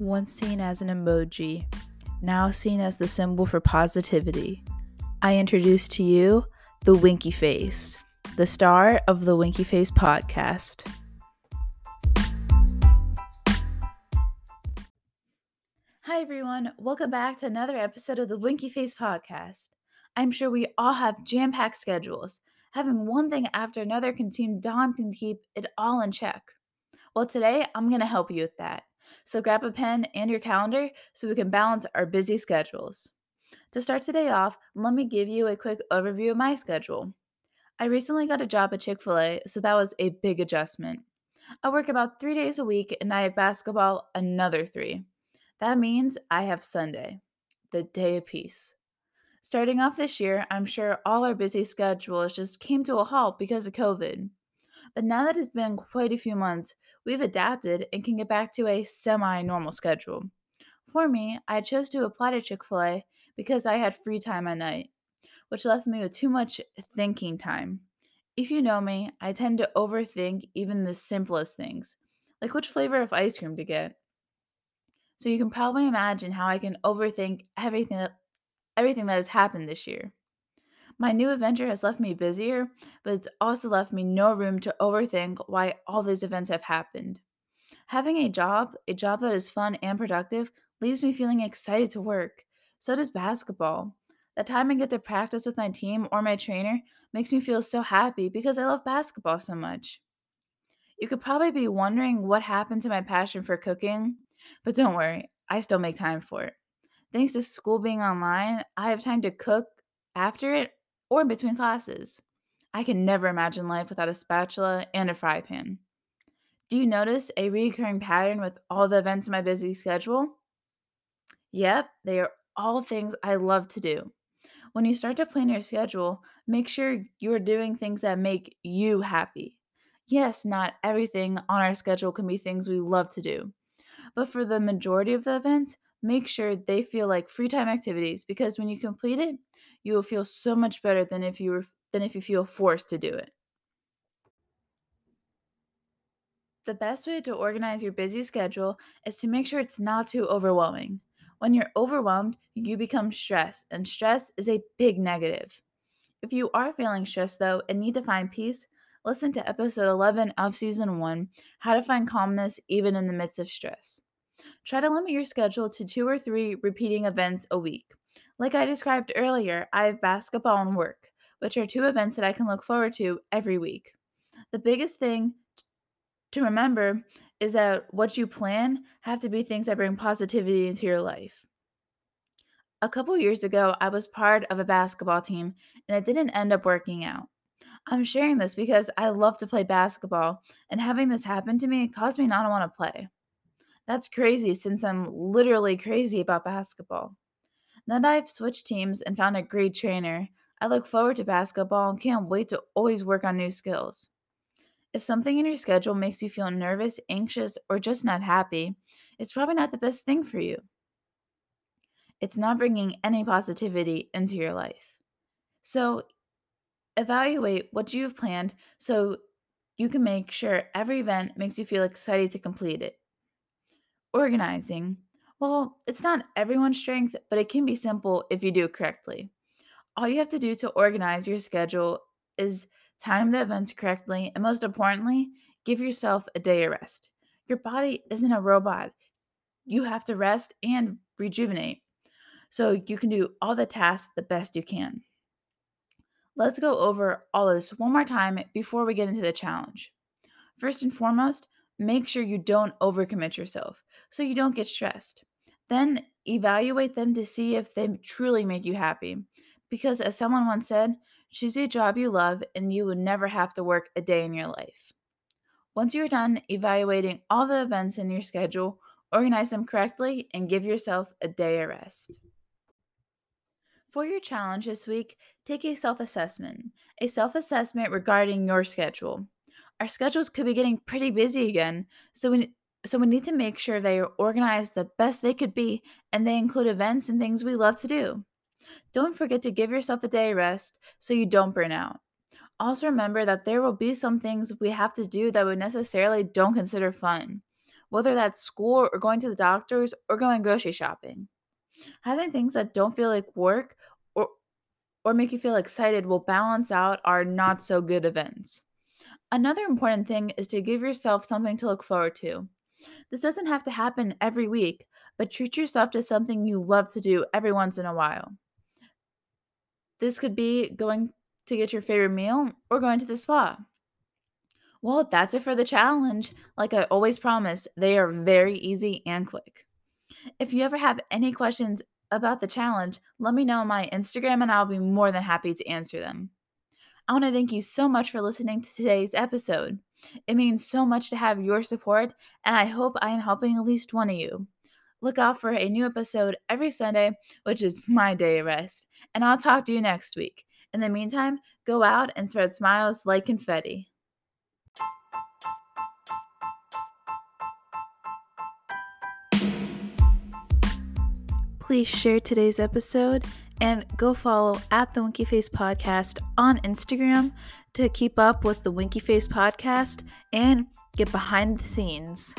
once seen as an emoji, now seen as the symbol for positivity, I introduce to you the Winky Face, the star of the Winky Face podcast. Hi, everyone. Welcome back to another episode of the Winky Face podcast. I'm sure we all have jam packed schedules. Having one thing after another can seem daunting to keep it all in check. Well, today I'm going to help you with that. So grab a pen and your calendar so we can balance our busy schedules. To start today off, let me give you a quick overview of my schedule. I recently got a job at Chick fil A, so that was a big adjustment. I work about three days a week and I have basketball another three. That means I have Sunday, the day of peace. Starting off this year, I'm sure all our busy schedules just came to a halt because of COVID. But now that it's been quite a few months, we've adapted and can get back to a semi normal schedule. For me, I chose to apply to Chick fil A because I had free time at night, which left me with too much thinking time. If you know me, I tend to overthink even the simplest things, like which flavor of ice cream to get. So you can probably imagine how I can overthink everything that everything that has happened this year. My new adventure has left me busier, but it's also left me no room to overthink why all these events have happened. Having a job, a job that is fun and productive, leaves me feeling excited to work. So does basketball. The time I get to practice with my team or my trainer makes me feel so happy because I love basketball so much. You could probably be wondering what happened to my passion for cooking, but don't worry, I still make time for it. Thanks to school being online, I have time to cook after it or in between classes. I can never imagine life without a spatula and a fry pan. Do you notice a recurring pattern with all the events in my busy schedule? Yep, they are all things I love to do. When you start to plan your schedule, make sure you're doing things that make you happy. Yes, not everything on our schedule can be things we love to do, but for the majority of the events, make sure they feel like free time activities because when you complete it, you will feel so much better than if you were than if you feel forced to do it. The best way to organize your busy schedule is to make sure it's not too overwhelming. When you're overwhelmed, you become stressed, and stress is a big negative. If you are feeling stressed though and need to find peace, listen to episode 11 of season 1 How to Find Calmness Even in the Midst of Stress. Try to limit your schedule to two or three repeating events a week. Like I described earlier, I have basketball and work, which are two events that I can look forward to every week. The biggest thing to remember is that what you plan have to be things that bring positivity into your life. A couple years ago, I was part of a basketball team and it didn't end up working out. I'm sharing this because I love to play basketball, and having this happen to me caused me not to want to play. That's crazy since I'm literally crazy about basketball. Now that I've switched teams and found a great trainer, I look forward to basketball and can't wait to always work on new skills. If something in your schedule makes you feel nervous, anxious, or just not happy, it's probably not the best thing for you. It's not bringing any positivity into your life. So, evaluate what you've planned so you can make sure every event makes you feel excited to complete it. Organizing. Well, it's not everyone's strength, but it can be simple if you do it correctly. All you have to do to organize your schedule is time the events correctly, and most importantly, give yourself a day of rest. Your body isn't a robot. You have to rest and rejuvenate so you can do all the tasks the best you can. Let's go over all of this one more time before we get into the challenge. First and foremost, make sure you don't overcommit yourself so you don't get stressed. Then evaluate them to see if they truly make you happy. Because as someone once said, choose a job you love and you will never have to work a day in your life. Once you're done evaluating all the events in your schedule, organize them correctly and give yourself a day of rest. For your challenge this week, take a self assessment, a self assessment regarding your schedule. Our schedules could be getting pretty busy again, so we so we need to make sure they are organized the best they could be and they include events and things we love to do. Don't forget to give yourself a day rest so you don't burn out. Also remember that there will be some things we have to do that we necessarily don't consider fun. whether that's school or going to the doctors or going grocery shopping. Having things that don't feel like work or or make you feel excited will balance out our not so good events. Another important thing is to give yourself something to look forward to. This doesn't have to happen every week, but treat yourself to something you love to do every once in a while. This could be going to get your favorite meal or going to the spa. Well, that's it for the challenge. Like I always promise, they are very easy and quick. If you ever have any questions about the challenge, let me know on my Instagram and I'll be more than happy to answer them. I want to thank you so much for listening to today's episode. It means so much to have your support, and I hope I am helping at least one of you. Look out for a new episode every Sunday, which is my day of rest, and I'll talk to you next week. In the meantime, go out and spread smiles like confetti. Please share today's episode and go follow at the Winky Face Podcast on Instagram to keep up with the Winky Face Podcast and get behind the scenes.